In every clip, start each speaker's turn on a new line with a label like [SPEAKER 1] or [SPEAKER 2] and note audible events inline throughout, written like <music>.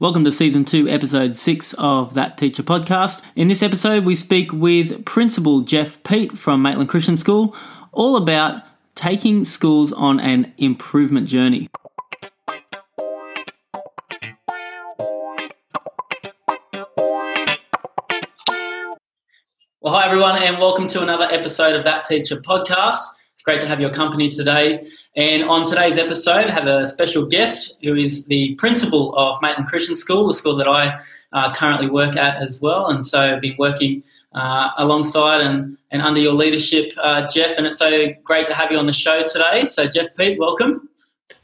[SPEAKER 1] Welcome to season two, episode six of That Teacher podcast. In this episode, we speak with Principal Geoff Peet from Maitland Christian School all about taking schools on an improvement journey. Well, hi everyone, and welcome to another episode of That Teacher podcast great to have your company today. And on today's episode, I have a special guest who is the principal of Maitland Christian School, the school that I uh, currently work at as well. And so I've been working uh, alongside and, and under your leadership, uh, Geoff. And it's so great to have you on the show today. So, Geoff Peet, welcome.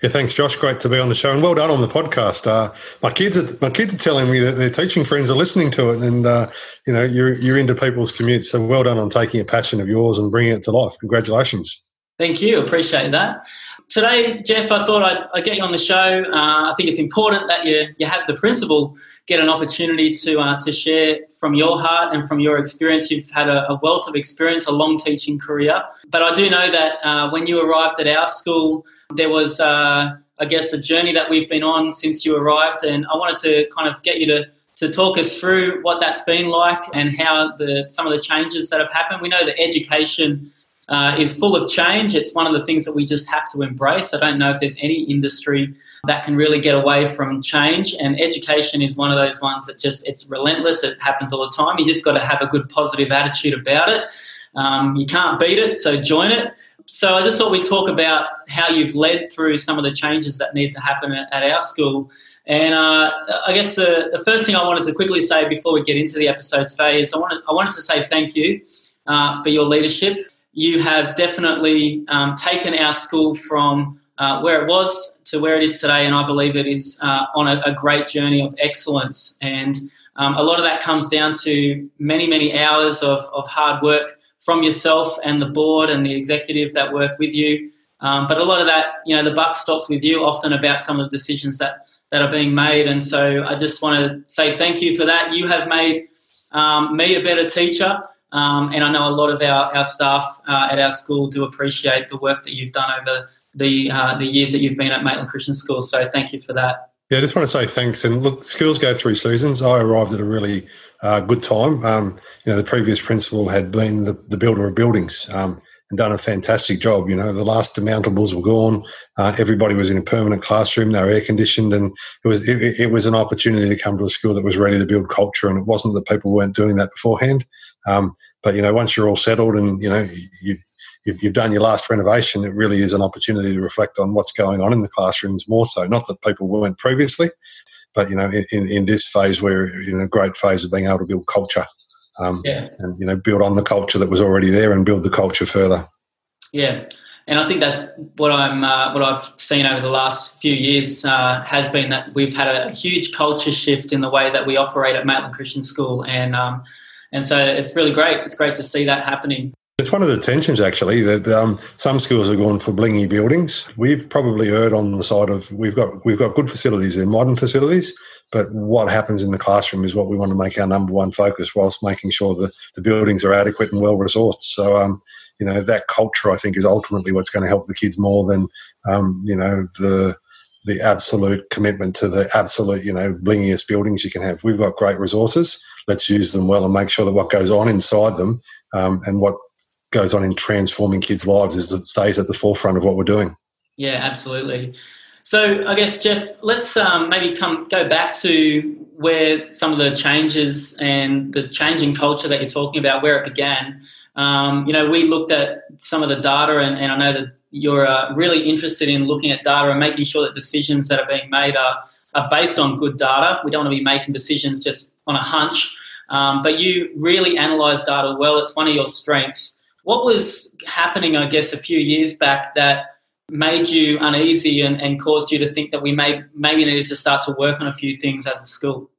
[SPEAKER 2] Yeah, thanks, Josh. Great to be on the show, and well done on the podcast. Uh, my kids, are, my kids are telling me that their teaching friends are listening to it, and uh, you know, you're you're into people's commutes. So well done on taking a passion of yours and bringing it to life. Congratulations.
[SPEAKER 1] Thank you. Appreciate that. Today, Geoff, I thought I'd, I'd get you on the show. Uh, I think it's important that you, you have the principal get an opportunity to, uh, to share from your heart and from your experience. You've had a, a wealth of experience, a long teaching career. But I do know that uh, when you arrived at our school, there was, uh, I guess, a journey that we've been on since you arrived. And I wanted to kind of get you to to talk us through what that's been like and how the some of the changes that have happened. We know that education uh, is full of change. It's one of the things that we just have to embrace. I don't know if there's any industry that can really get away from change, and education is one of those ones that just it's relentless. It happens all the time. You just got to have a good positive attitude about it. Um, you can't beat it, so join it. So I just thought we'd talk about how you've led through some of the changes that need to happen at, at our school. And uh, I guess the, the, first thing I wanted to quickly say before we get into the episode today is I wanted, I wanted to say thank you uh, for your leadership you have definitely um, taken our school from uh, where it was to where it is today, and I believe it is uh, on a, a, great journey of excellence. And um, a lot of that comes down to many, many hours of, of hard work from yourself and the board and the executives that work with you. Um, but a lot of that, you know, the buck stops with you often about some of the decisions that, that are being made. And so I just want to say thank you for that. You have made um, me a better teacher. Um, and I know a lot of our, our staff uh, at our school do appreciate the work that you've done over the uh, the years that you've been at Maitland Christian School. So thank you for that.
[SPEAKER 2] Yeah, I just want to say thanks. And look, schools go through seasons. I arrived at a really uh, good time. Um, you know, the previous principal had been the, the builder of buildings um, and done a fantastic job. You know, the last demountables were gone. Uh, everybody was in a permanent classroom. They were air conditioned, and it was it, it, was an opportunity to come to a school that was ready to build culture. And it wasn't that people weren't doing that beforehand. Um, but you know, once you're all settled and you know you, you've, you've done your last renovation, it really is an opportunity to reflect on what's going on in the classrooms more so. Not that people weren't previously, but you know, in, in this phase, we're in a great phase of being able to build culture, um, yeah. and you know, build on the culture that was already there and build the culture further.
[SPEAKER 1] Yeah, and I think that's what I'm uh, what I've seen over the last few years uh, has been that we've had a, huge culture shift in the way that we operate at Maitland Christian School, and um, and so it's really great. It's great to see that happening.
[SPEAKER 2] It's one of the tensions actually that um, some schools are going for blingy buildings. We've probably erred on the side of we've got we've got good facilities, they're modern facilities, but what happens in the classroom is what we want to make our number one focus, whilst making sure that the buildings are adequate and well resourced. So, um, you know, that culture I think is ultimately what's going to help the kids more than um, you know the the absolute commitment to the absolute, you know, blingiest buildings you can have. We've got great resources. Let's use them well and make sure that what goes on inside them um, and what goes on in transforming kids' lives is it stays at the forefront of what we're doing.
[SPEAKER 1] Yeah, absolutely. So I guess Geoff, let's um, maybe come go back to where some of the changes and the changing culture that you're talking about, where it began. Um, you know, we looked at some of the data, and, and I know that you're uh, really interested in looking at data and making sure that decisions that are being made are, are based on good data. We don't want to be making decisions just on a hunch, um, but you really analyze data well. It's one of your strengths. What was happening, I guess, a few years back that made you uneasy and, and caused you to think that we may maybe needed to start to work on a few things as a school?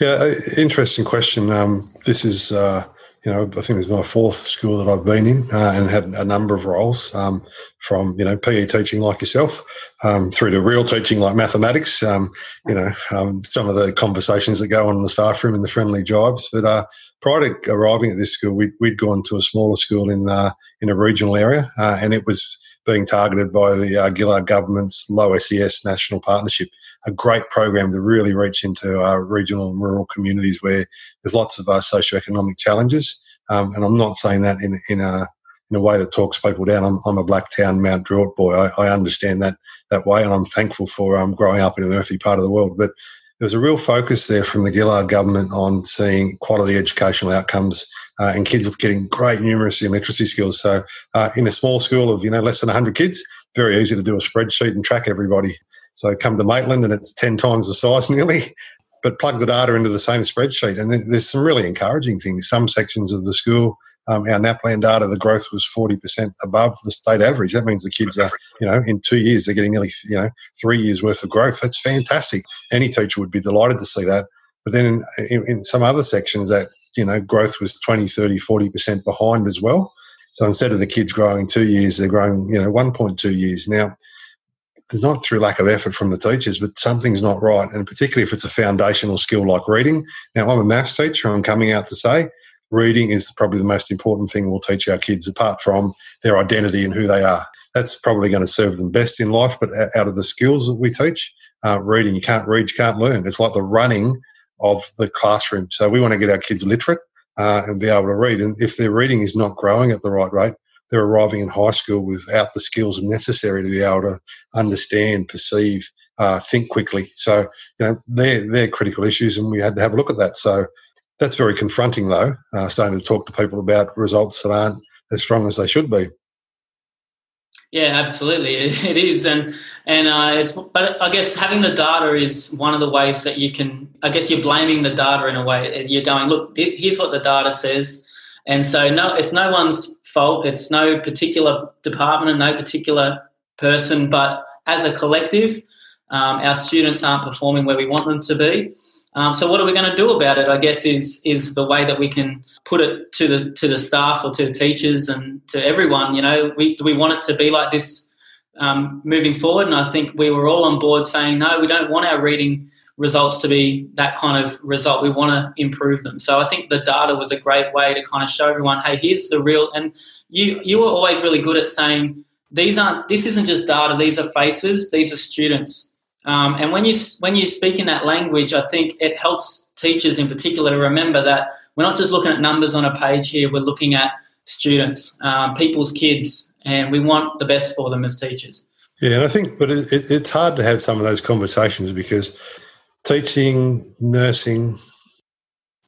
[SPEAKER 2] Yeah, interesting question. Um, this is uh, you know, I think it's my fourth school that I've been in uh, and had a number of roles um, from, you know, PE teaching like yourself um, through to real teaching like mathematics, um, you know, um, some of the conversations that go on in the staff room and the friendly jibes. But uh, prior to arriving at this school, we'd, we'd gone to a smaller school in, uh, in a regional area uh, and it was being targeted by the uh, Gillard government's Low SES National Partnership, a great program to really reach into our regional and rural communities where there's lots of uh, socioeconomic challenges. Um, and I'm not saying that in, in a in a way that talks people down. I'm, I'm a Blacktown Mount Druitt boy. I, I, understand that that way, and I'm thankful for um, growing up in an earthy part of the world. But there's a real focus there from the Gillard government on seeing quality educational outcomes uh, and kids are getting great numeracy and literacy skills. So uh, in a small school of you know less than 100 kids, very easy to do a spreadsheet and track everybody. So come to Maitland and it's 10 times the size <laughs> nearly, but plug the data into the same spreadsheet. And there's some really encouraging things. Some sections of the school um, our NAPLAN data, the growth was 40% above the state average. That means the kids are, you know, in two years, they're getting nearly, you know, three years worth of growth. That's fantastic. Any teacher would be delighted to see that. But then in, in, in some other sections, that, you know, growth was 20, 30, 40% behind as well. So instead of the kids growing two years, they're growing, you know, 1.2 years. Now, it's not through lack of effort from the teachers, but something's not right. And particularly if it's a foundational skill like reading. Now, I'm a maths teacher. I'm coming out to say reading is probably the most important thing we'll teach our kids apart from their identity and who they are. That's probably going to serve them best in life, but out of the skills that we teach, uh, reading, you can't read, you can't learn. It's like the running of the classroom. So we want to get our kids literate uh, and be able to read. And if their reading is not growing at the right rate, they're arriving in high school without the skills necessary to be able to understand, perceive, uh, think quickly. So, you know, they're, they're critical issues and we had to have a look at that. So that's very confronting, though, uh, starting to talk to people about results that aren't as strong as they should be.
[SPEAKER 1] Yeah, absolutely, <laughs> it is, and and uh, it's. But I guess having the data is one of the ways that you can. I guess you're blaming the data in a way. You're going, look, here's what the data says, and so no, it's no one's fault. It's no particular department and no particular person, but as a collective, um, our students aren't performing where we want them to be. Um, so what are we going to do about it? I guess is is the way that we can put it to the to the staff or to the teachers and to everyone. You know, we we want it to be like this um, moving forward, and I think we were all on board saying no, we don't want our reading results to be that kind of result. We want to improve them. So I think the data was a great way to kind of show everyone, hey, here's the real. And you you were always really good at saying these aren't. This isn't just data. These are faces. These are students. Um, and when you when you speak in that language, I think it helps teachers in particular to remember that we're not just looking at numbers on a page here. We're looking at students, um, people's kids, and we want the best for them as teachers.
[SPEAKER 2] Yeah, and I think, but it, it, it's hard to have some of those conversations because teaching, nursing,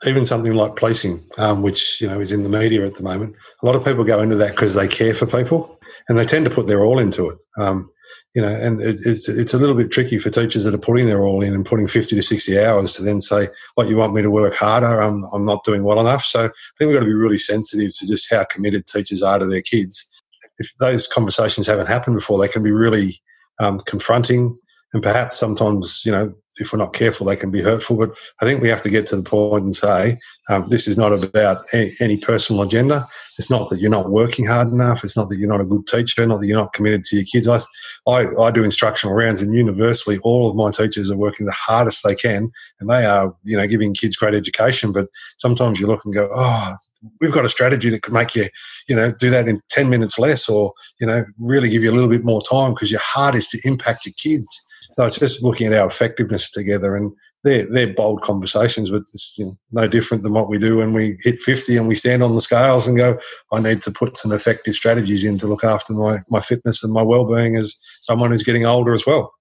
[SPEAKER 2] even something like policing, um, which you know is in the media at the moment, a lot of people go into that because they care for people, and they tend to put their all into it. Um, you know, and it, it's it's a little bit tricky for teachers that are putting their all in and putting 50 to 60 hours to then say, "What you want me to work harder? I'm I'm not doing well enough." So I think we've got to be really sensitive to just how committed teachers are to their kids. If those conversations haven't happened before, they can be really um, confronting, and perhaps sometimes, you know, if we're not careful, they can be hurtful. But I think we have to get to the point and say, um, this is not about any, any, personal agenda. It's not that you're not working hard enough. It's not that you're not a good teacher, not that you're not committed to your kids. I, I, I do instructional rounds, and universally, all of my teachers are working the hardest they can, and they are, you know, giving kids great education. But sometimes you look and go, oh, we've got a strategy that could make you, you know, do that in 10 minutes less or, you know, really give you a little bit more time because your heart is to impact your kids. So it's just looking at our effectiveness together, and they're they're bold conversations, but it's you know, no different than what we do when we hit fifty and we stand on the scales and go, I need to put some effective strategies in to look after my my fitness and my well being as someone who's getting older as well.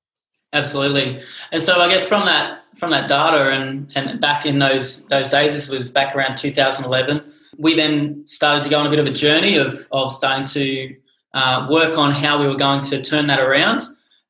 [SPEAKER 1] Absolutely, and so I guess from that from that data and and back in those those days, this was back around 2011. We then started to go on a bit of a journey of of starting to uh, work on how we were going to turn that around.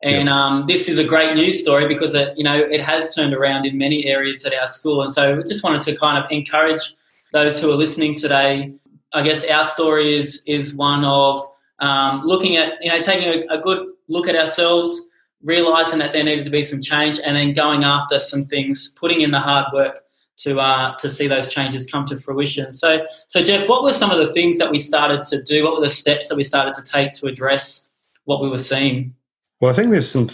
[SPEAKER 1] And um, this is a great news story because it, you know it has turned around in many areas at our school. And so we just wanted to kind of encourage those who are listening today. I guess our story is is one of um, looking at you know taking a, a, good look at ourselves, realizing that there needed to be some change, and then going after some things, putting in the hard work to uh, to see those changes come to fruition. So so Geoff, what were some of the things that we started to do? What were the steps that we started to take to address what we were seeing?
[SPEAKER 2] Well, I think there's some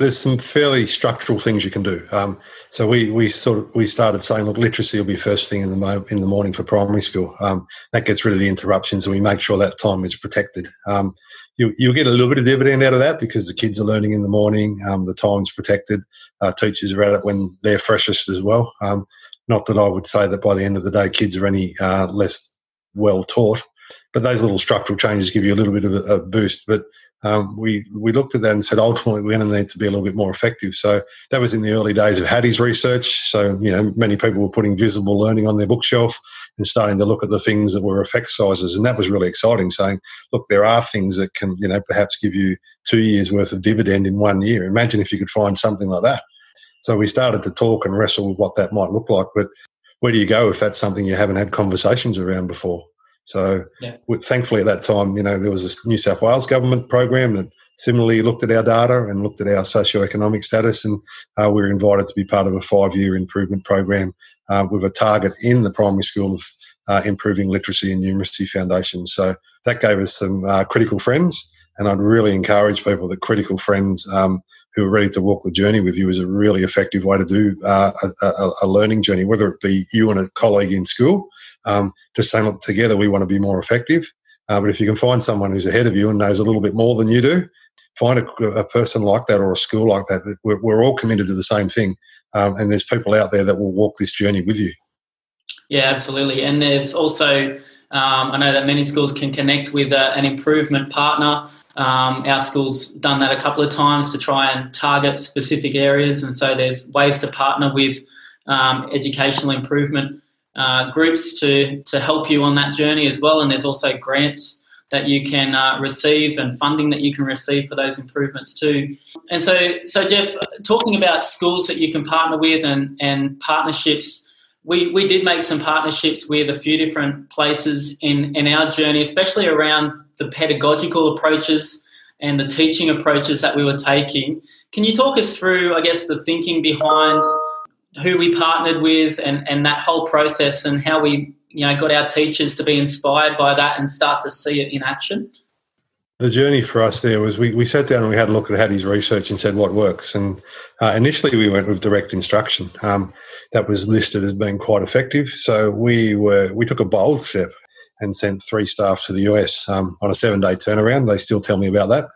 [SPEAKER 2] there's some fairly structural things you can do. Um, so we we sort of we started saying, look, literacy will be first thing in the mo- in the morning for primary school. Um, that gets rid of the interruptions, and we make sure that time is protected. Um, you you'll get a little bit of dividend out of that because the kids are learning in the morning. Um, the time's protected. Uh, teachers are at it when they're freshest as well. Um, not that I would say that by the end of the day, kids are any uh, less well taught, but those little structural changes give you a little bit of a, a boost. But um, we we looked at that and said ultimately we're going to need to be a little bit more effective. So that was in the early days of Hattie's research. So you know many people were putting visible learning on their bookshelf and starting to look at the things that were effect sizes, and that was really exciting. Saying, look, there are things that can you know perhaps give you two years worth of dividend in one year. Imagine if you could find something like that. So we started to talk and wrestle with what that might look like, but where do you go if that's something you haven't had conversations around before? So, yeah. thankfully, at that time, you know, there was a New South Wales government program that similarly looked at our data and looked at our socioeconomic status, and uh, we were invited to be part of a five-year improvement program uh, with a target in the primary school of uh, improving literacy and numeracy foundations. So that gave us some uh, critical friends, and I'd really encourage people that critical friends. Um, who are ready to walk the journey with you is a really effective way to do uh, a, a, a learning journey, whether it be you and a colleague in school um, just saying, look, together we want to be more effective. Uh, but if you can find someone who's ahead of you and knows a little bit more than you do, find a, a person like that or a school like that. We're, we're all committed to the same thing. Um, and there's people out there that will walk this journey with you.
[SPEAKER 1] Yeah, absolutely. And there's also, um, I know that many schools can connect with a, an improvement partner. Um, our school's done that a couple of times to try and target specific areas. And so there's ways to partner with um, educational improvement uh, groups to to help you on that journey as well. And there's also grants that you can uh, receive and funding that you can receive for those improvements too. And so, so Geoff, talking about schools that you can partner with and and partnerships. We, we did make some partnerships with a few different places in, in our journey, especially around the pedagogical approaches and the teaching approaches that we were taking. Can you talk us through, I guess, the thinking behind who we partnered with and, and that whole process and how we you know got our teachers to be inspired by that and start to see it in action.
[SPEAKER 2] The journey for us there was we, we sat down and we had a look at Hattie's research and said what works? And uh, initially we went with direct instruction. Um, that was listed as being quite effective. So we were we took a bold step and sent three staff to the US um, on a seven day turnaround. They still tell me about that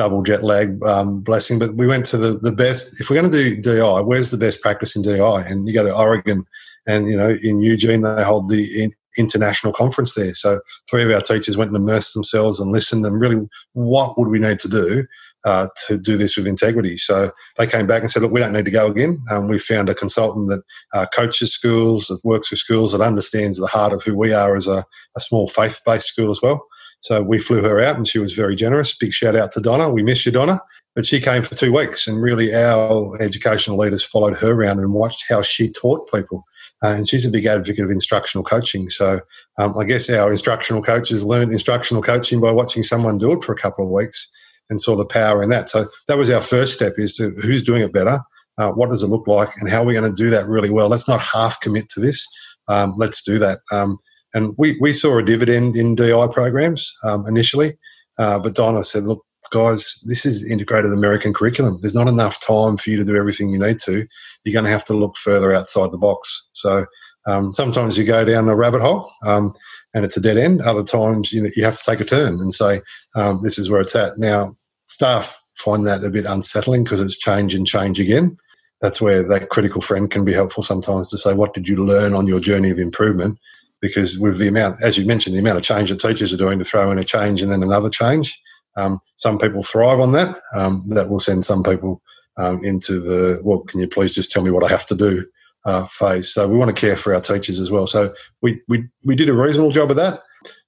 [SPEAKER 2] double jet lag um, blessing. But we went to the, the best. If we're going to do DI, where's the best practice in DI? And you go to Oregon, and you know in Eugene they hold the in, international conference there. So three of our teachers went and immersed themselves and listened. And really, what would we need to do uh, to do this with integrity? So they came back and said, look, we don't need to go again. Um, we found a consultant that uh, coaches schools, that works with schools, that understands the heart of who we are as a, a small faith-based school as well. So we flew her out and she was very generous. Big shout out to Donna. We miss you, Donna. But she came for two weeks and really our educational leaders followed her around and watched how she taught people. Uh, and she's a big advocate of instructional coaching. So um, I guess our instructional coaches learned instructional coaching by watching someone do it for a couple of weeks and saw the power in that. So that was our first step is to who's doing it better? Uh, what does it look like? And how are we going to do that really well? Let's not half commit to this. Um, let's do that. Um, and we, we saw a dividend in DI programs um, initially, uh, but Donna said, look, guys, this is integrated American curriculum. There's not enough time for you to do everything you need to. You're going to have to look further outside the box. So um, sometimes you go down a rabbit hole um, and it's a dead end. Other times you, you have to take a turn and say, um, this is where it's at. Now, staff find that a bit unsettling because it's change and change again. That's where that critical friend can be helpful sometimes to say, what did you learn on your journey of improvement? Because with the amount, as you mentioned, the amount of change that teachers are doing to throw in a change and then another change, um, some people thrive on that. Um, that will send some people um, into the, well, can you please just tell me what I have to do uh, phase. So we want to care for our teachers as well. So we, we, we did a reasonable job of that,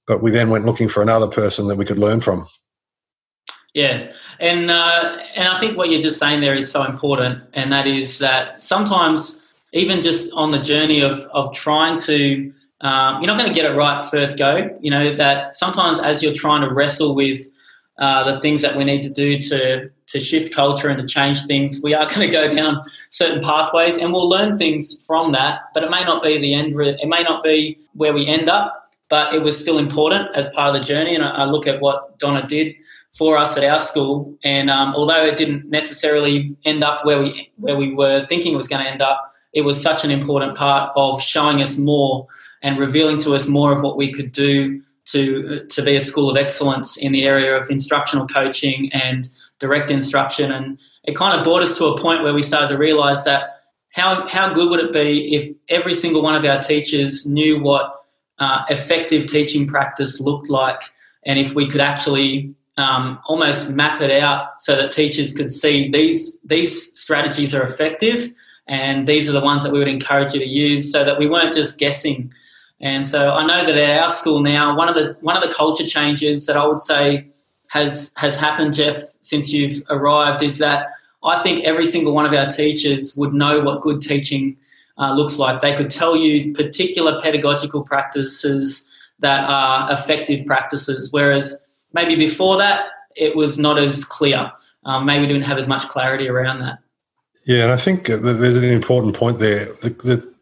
[SPEAKER 2] but we then went looking for another person that we could learn from.
[SPEAKER 1] Yeah, and uh, and I think what you're just saying there is so important, and that is that sometimes even just on the journey of of trying to um, you're not going to get it right first go. You know that sometimes as you're trying to wrestle with uh, the things that we need to do to to shift culture and to change things, we are <laughs> going to go down certain pathways, and we'll learn things from that. But it may not be the end. It may not be where we end up, but it was still important as part of the journey. And I, I look at what Donna did for us at our school. And um, although it didn't necessarily end up where we where we were thinking it was going to end up, it was such an important part of showing us more and revealing to us more of what we could do to to be a school of excellence in the area of instructional coaching and direct instruction. And it kind of brought us to a point where we started to realise that how how good would it be if every single one of our teachers knew what uh, effective teaching practice looked like, and if we could actually um, almost map it out so that teachers could see these these strategies are effective and these are the ones that we would encourage you to use so that we weren't just guessing and so I know that at our school now one of the one of the culture changes that I would say has has happened Geoff since you've arrived is that I think every single one of our teachers would know what good teaching uh, looks like they could tell you particular pedagogical practices that are effective practices whereas maybe before that it was not as clear. Um, maybe didn't have as much clarity around that.
[SPEAKER 2] Yeah, and I think there's an important point there. The, the,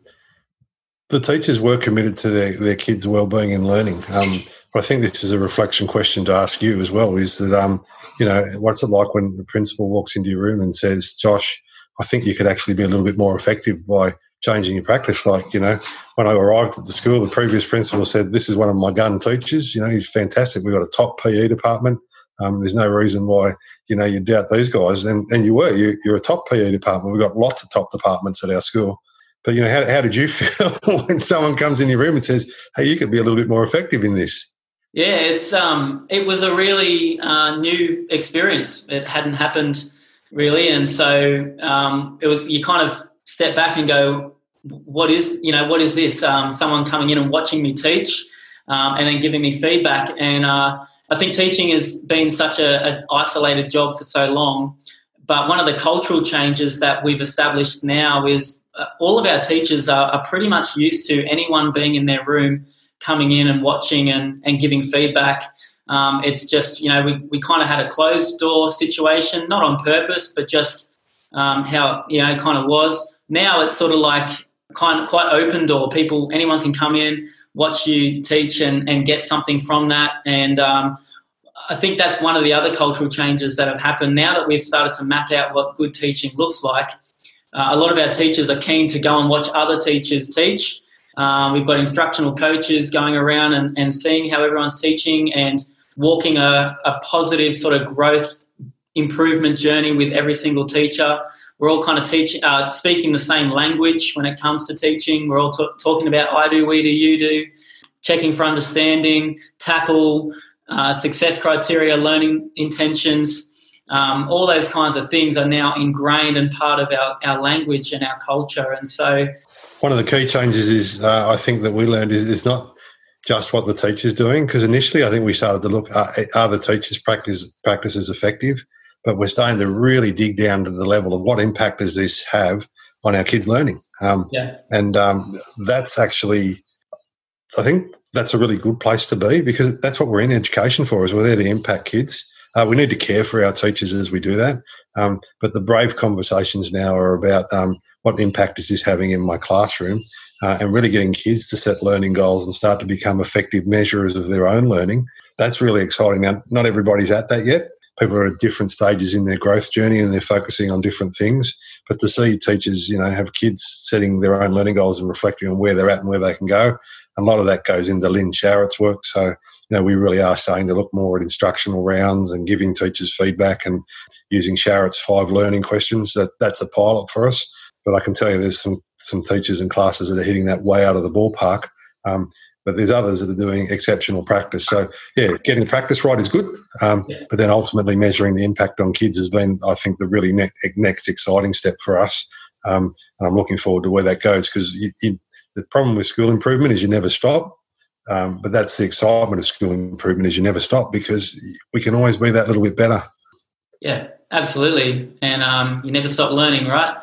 [SPEAKER 2] the teachers were committed to their, their kids' well-being and learning. Um, I think this is a reflection question to ask you as well. Is that um, you know what's it like when the principal walks into your room and says, "Josh, I think you could actually be a little bit more effective by changing your practice. Like, you know, when I arrived at the school, the previous principal said, This is one of my gun teachers. You know, he's fantastic. We've got a top PE department. Um, there's no reason why, you know, you doubt these guys. And, and you were, you, you're a top PE department. We've got lots of top departments at our school. But, you know, how, how did you <laughs> feel when someone comes in your room and says, Hey, you could be a little bit more effective in this?
[SPEAKER 1] Yeah, it's um, it was a really uh, new experience. It hadn't happened really, and so um, it was. You kind of step back and go, what is you know what is this? Um, someone coming in and watching me teach, um, and then giving me feedback. And uh, I think teaching has been such an isolated job for so long. But one of the cultural changes that we've established now is all of our teachers are, are pretty much used to anyone being in their room, coming in and watching and, and giving feedback. Um, it's just, you know, we, we kind of had a closed door situation, not on purpose, but just um, how, you know, it kind of was. Now it's sort of like kind of quite open door. People, anyone can come in, watch you teach, and, and get something from that. And um, I think that's one of the other cultural changes that have happened now that we've started to map out what good teaching looks like. Uh, a lot of our teachers are keen to go and watch other teachers teach. Um, we've got instructional coaches going around and, and seeing how everyone's teaching and walking a, a positive sort of growth improvement journey with every single teacher. We're all kind of teach, uh, speaking the same language when it comes to teaching. We're all t- talking about I do, we do, you do, checking for understanding, TAPPLE, uh, success criteria, learning intentions. Um, all those kinds of things are now ingrained and part of our, our language and our culture. And so,
[SPEAKER 2] one of the key changes is uh, I think that we learned is, is not just what the teacher's doing because initially I think we started to look uh, are the teachers' practice practices effective but we're starting to really dig down to the level of what impact does this have on our kids' learning. Um, yeah. And um, that's actually, I think that's a really good place to be because that's what we're in education for is we're there to impact kids. Uh, we need to care for our teachers as we do that. Um, but the brave conversations now are about um, what impact is this having in my classroom uh, and really getting kids to set learning goals and start to become effective measurers of their own learning. That's really exciting. Now, not everybody's at that yet people are at different stages in their growth journey and they're focusing on different things. But to see teachers, you know, have kids setting their own learning goals and reflecting on where they're at and where they can go, a lot of that goes into Lyn Sharratt's work. So, know, we really are starting to look more at instructional rounds and giving teachers feedback and using Sharratt's five learning questions. That that's a pilot for us. But I can tell you, there's some some teachers and classes that are hitting that way out of the ballpark. Um, but there's others that are doing exceptional practice. So yeah, getting the practice right is good, um, yeah. but then ultimately measuring the impact on kids has been, I think, the really ne- next exciting step for us. Um, and I'm looking forward to where that goes because the problem with school improvement is you never stop. Um, but that's the excitement of school improvement is you never stop because we can always be that little bit better.
[SPEAKER 1] Yeah, absolutely, and um, you never stop learning, right?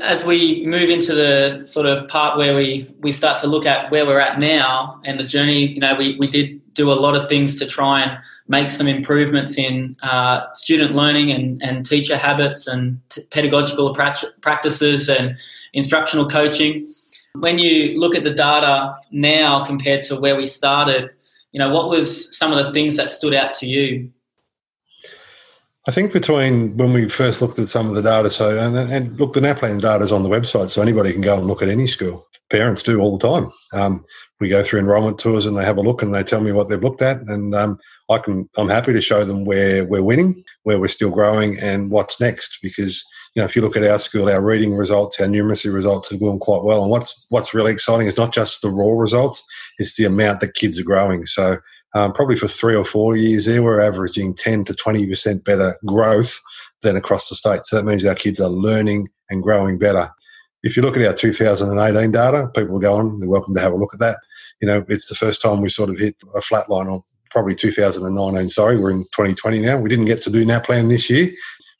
[SPEAKER 1] As we move into the sort of part where we, we start to look at where we're at now and the journey, you know, we, we did do a lot of things to try and make some improvements in uh, student learning and, and teacher habits and t- pedagogical practices and instructional coaching. When you look at the data now compared to where we started, you know, what was some of the things that stood out to you?
[SPEAKER 2] I think between when we first looked at some of the data, so and, and look, the NAPLAN data is on the website, so anybody can go and look at any school. Parents do all the time. Um, we go through enrolment tours and they have a look and they tell me what they've looked at, and um, I can I'm happy to show them where we're winning, where we're still growing, and what's next. Because you know, if you look at our school, our reading results, our numeracy results have gone quite well. And what's what's really exciting is not just the raw results; it's the amount that kids are growing. So um, probably for three or four years there, we're averaging 10 to 20% better growth than across the state. So that means our kids are learning and growing better. If you look at our 2018 data, people go on, they're welcome to have a look at that. You know, it's the first time we sort of hit a flat line, or probably 2019, sorry, we're in 2020 now. We didn't get to do NAPLAN this year.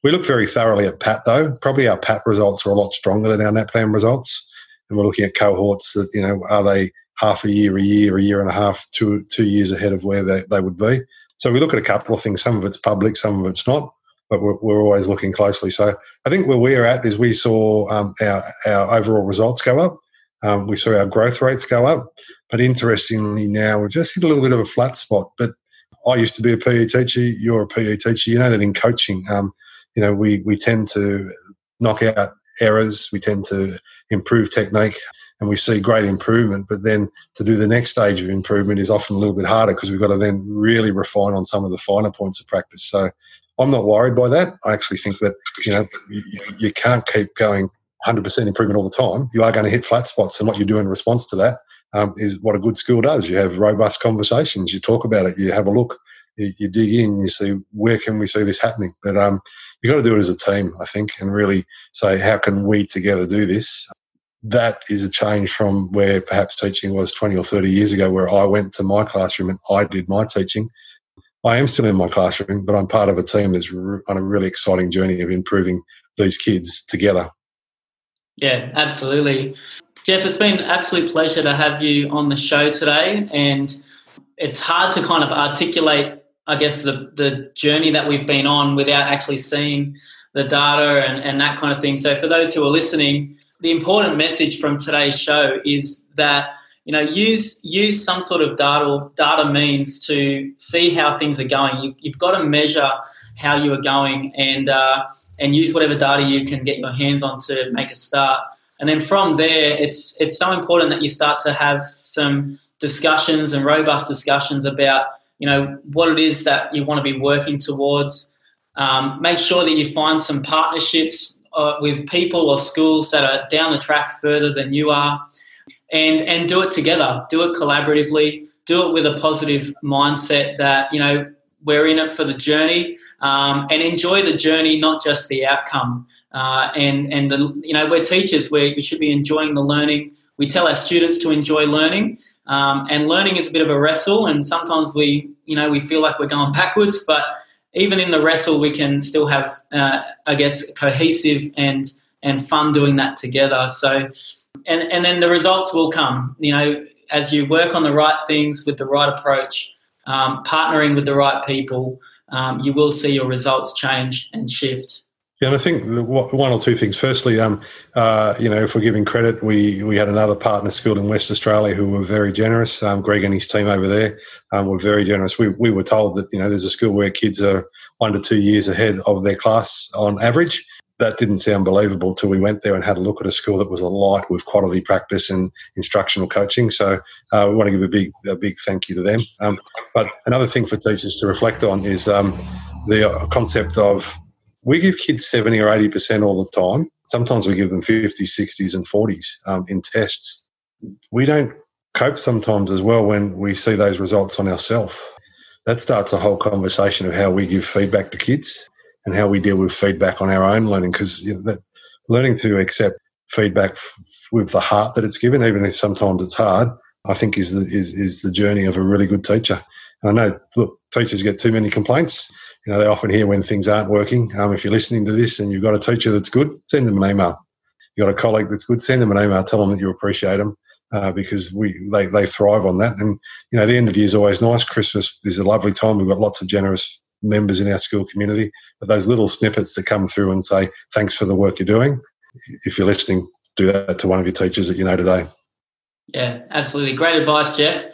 [SPEAKER 2] We look very thoroughly at PAT though. Probably our PAT results are a lot stronger than our NAPLAN results. And we're looking at cohorts that, you know, are they half a year, a year, a year and a half, two two years ahead of where they, they would be. So we look at a couple of things. Some of it's public, some of it's not, but we're, we're always looking closely. So I think where we're at is we saw um, our, our overall results go up. Um, we saw our growth rates go up. But interestingly, now we've just hit a little bit of a flat spot. But I used to be a PE teacher. You're a PE teacher. You know that in coaching, um, you know, we, we tend to knock out errors. We tend to improve technique and we see great improvement. But then to do the next stage of improvement is often a little bit harder because we've got to then really refine on some of the finer points of practice. So I'm not worried by that. I actually think that you know you, can't keep going 100% improvement all the time. You are going to hit flat spots, and what you do in response to that um, is what a good school does. You have robust conversations. You talk about it. You have a look. You, you dig in. You see where can we see this happening. But um, you got to do it as a team, I think, and really say how can we together do this that is a change from where perhaps teaching was 20 or 30 years ago, where I went to my classroom and I did my teaching. I am still in my classroom, but I'm part of a team that's on a really exciting journey of improving these kids together.
[SPEAKER 1] Yeah, absolutely. Geoff, it's been an absolute pleasure to have you on the show today. And it's hard to kind of articulate, I guess, the, the journey that we've been on without actually seeing the data and, and that kind of thing. So, for those who are listening, the important message from today's show is that you know use use some sort of data data means to see how things are going. You, have got to measure how you are going and uh, and use whatever data you can get your hands on to make a start. And then from there, it's it's so important that you start to have some discussions and robust discussions about you know what it is that you want to be working towards. Um, make sure that you find some partnerships uh, with people or schools that are down the track further than you are and and do it together. Do it collaboratively. Do it with a positive mindset that you know we're in it for the journey um, and enjoy the journey not just the outcome. Uh, and and the you know we're teachers. We we should be enjoying the learning. We tell our students to enjoy learning um, and learning is a bit of a wrestle and sometimes we you know we feel like we're going backwards but even in the wrestle, we can still have, uh, I guess, cohesive and and fun doing that together. So, and and then the results will come. You know, as you work on the right things with the right approach, um, partnering with the right people, um, you will see your results change and shift.
[SPEAKER 2] Yeah, and I think one or two things. Firstly, um, uh, you know, if we're giving credit, we we had another partner school in West Australia who were very generous. Um, Greg and his team over there um, were very generous. We we were told that you know there's a school where kids are one to two years ahead of their class on average. That didn't sound believable till we went there and had a look at a school that was alight with quality practice and instructional coaching. So uh, we want to give a big a big thank you to them. Um, but another thing for teachers to reflect on is um, the concept of we give kids 70 or 80% all the time. Sometimes we give them 50s, 60s, and 40s um, in tests. We don't cope sometimes as well when we see those results on ourselves. That starts a whole conversation of how we give feedback to kids and how we deal with feedback on our own learning because you know, learning to accept feedback f- with the heart that it's given, even if sometimes it's hard, I think is the, is, is the journey of a really good teacher. And I know, look, teachers get too many complaints you know, they often hear when things aren't working. Um, if you're listening to this and you've got a teacher that's good, send them an email. You've got a colleague that's good, send them an email. Tell them that you appreciate them uh, because we they, they thrive on that. And you know, the end of year is always nice. Christmas is a lovely time. We've got lots of generous members in our school community. But those little snippets that come through and say thanks for the work you're doing. If you're listening, do that to one of your teachers that you know today.
[SPEAKER 1] Yeah, absolutely. Great advice, Geoff.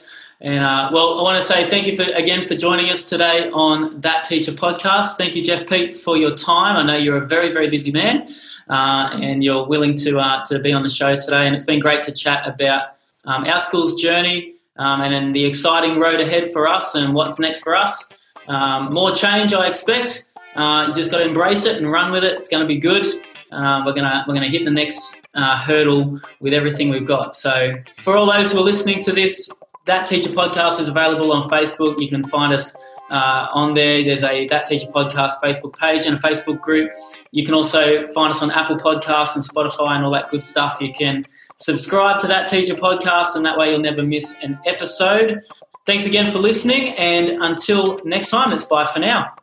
[SPEAKER 1] And uh, well, I want to say thank you for, again for joining us today on That Teacher podcast. Thank you, Geoff Peet, for your time. I know you're a very, very busy man, uh, and you're willing to uh, to be on the show today. And it's been great to chat about um, our school's journey um, and then the exciting road ahead for us and what's next for us. Um, more change, I expect. Uh, you just got to embrace it and run with it. It's going to be good. Uh, we're gonna we're gonna hit the next uh, hurdle with everything we've got. So for all those who are listening to this, that teacher podcast is available on Facebook. You can find us uh, on there. There's a That Teacher Podcast Facebook page and a Facebook group. You can also find us on Apple Podcasts and Spotify and all that good stuff. You can subscribe to That Teacher Podcast, and that way you'll never miss an episode. Thanks again for listening, and until next time, it's bye for now.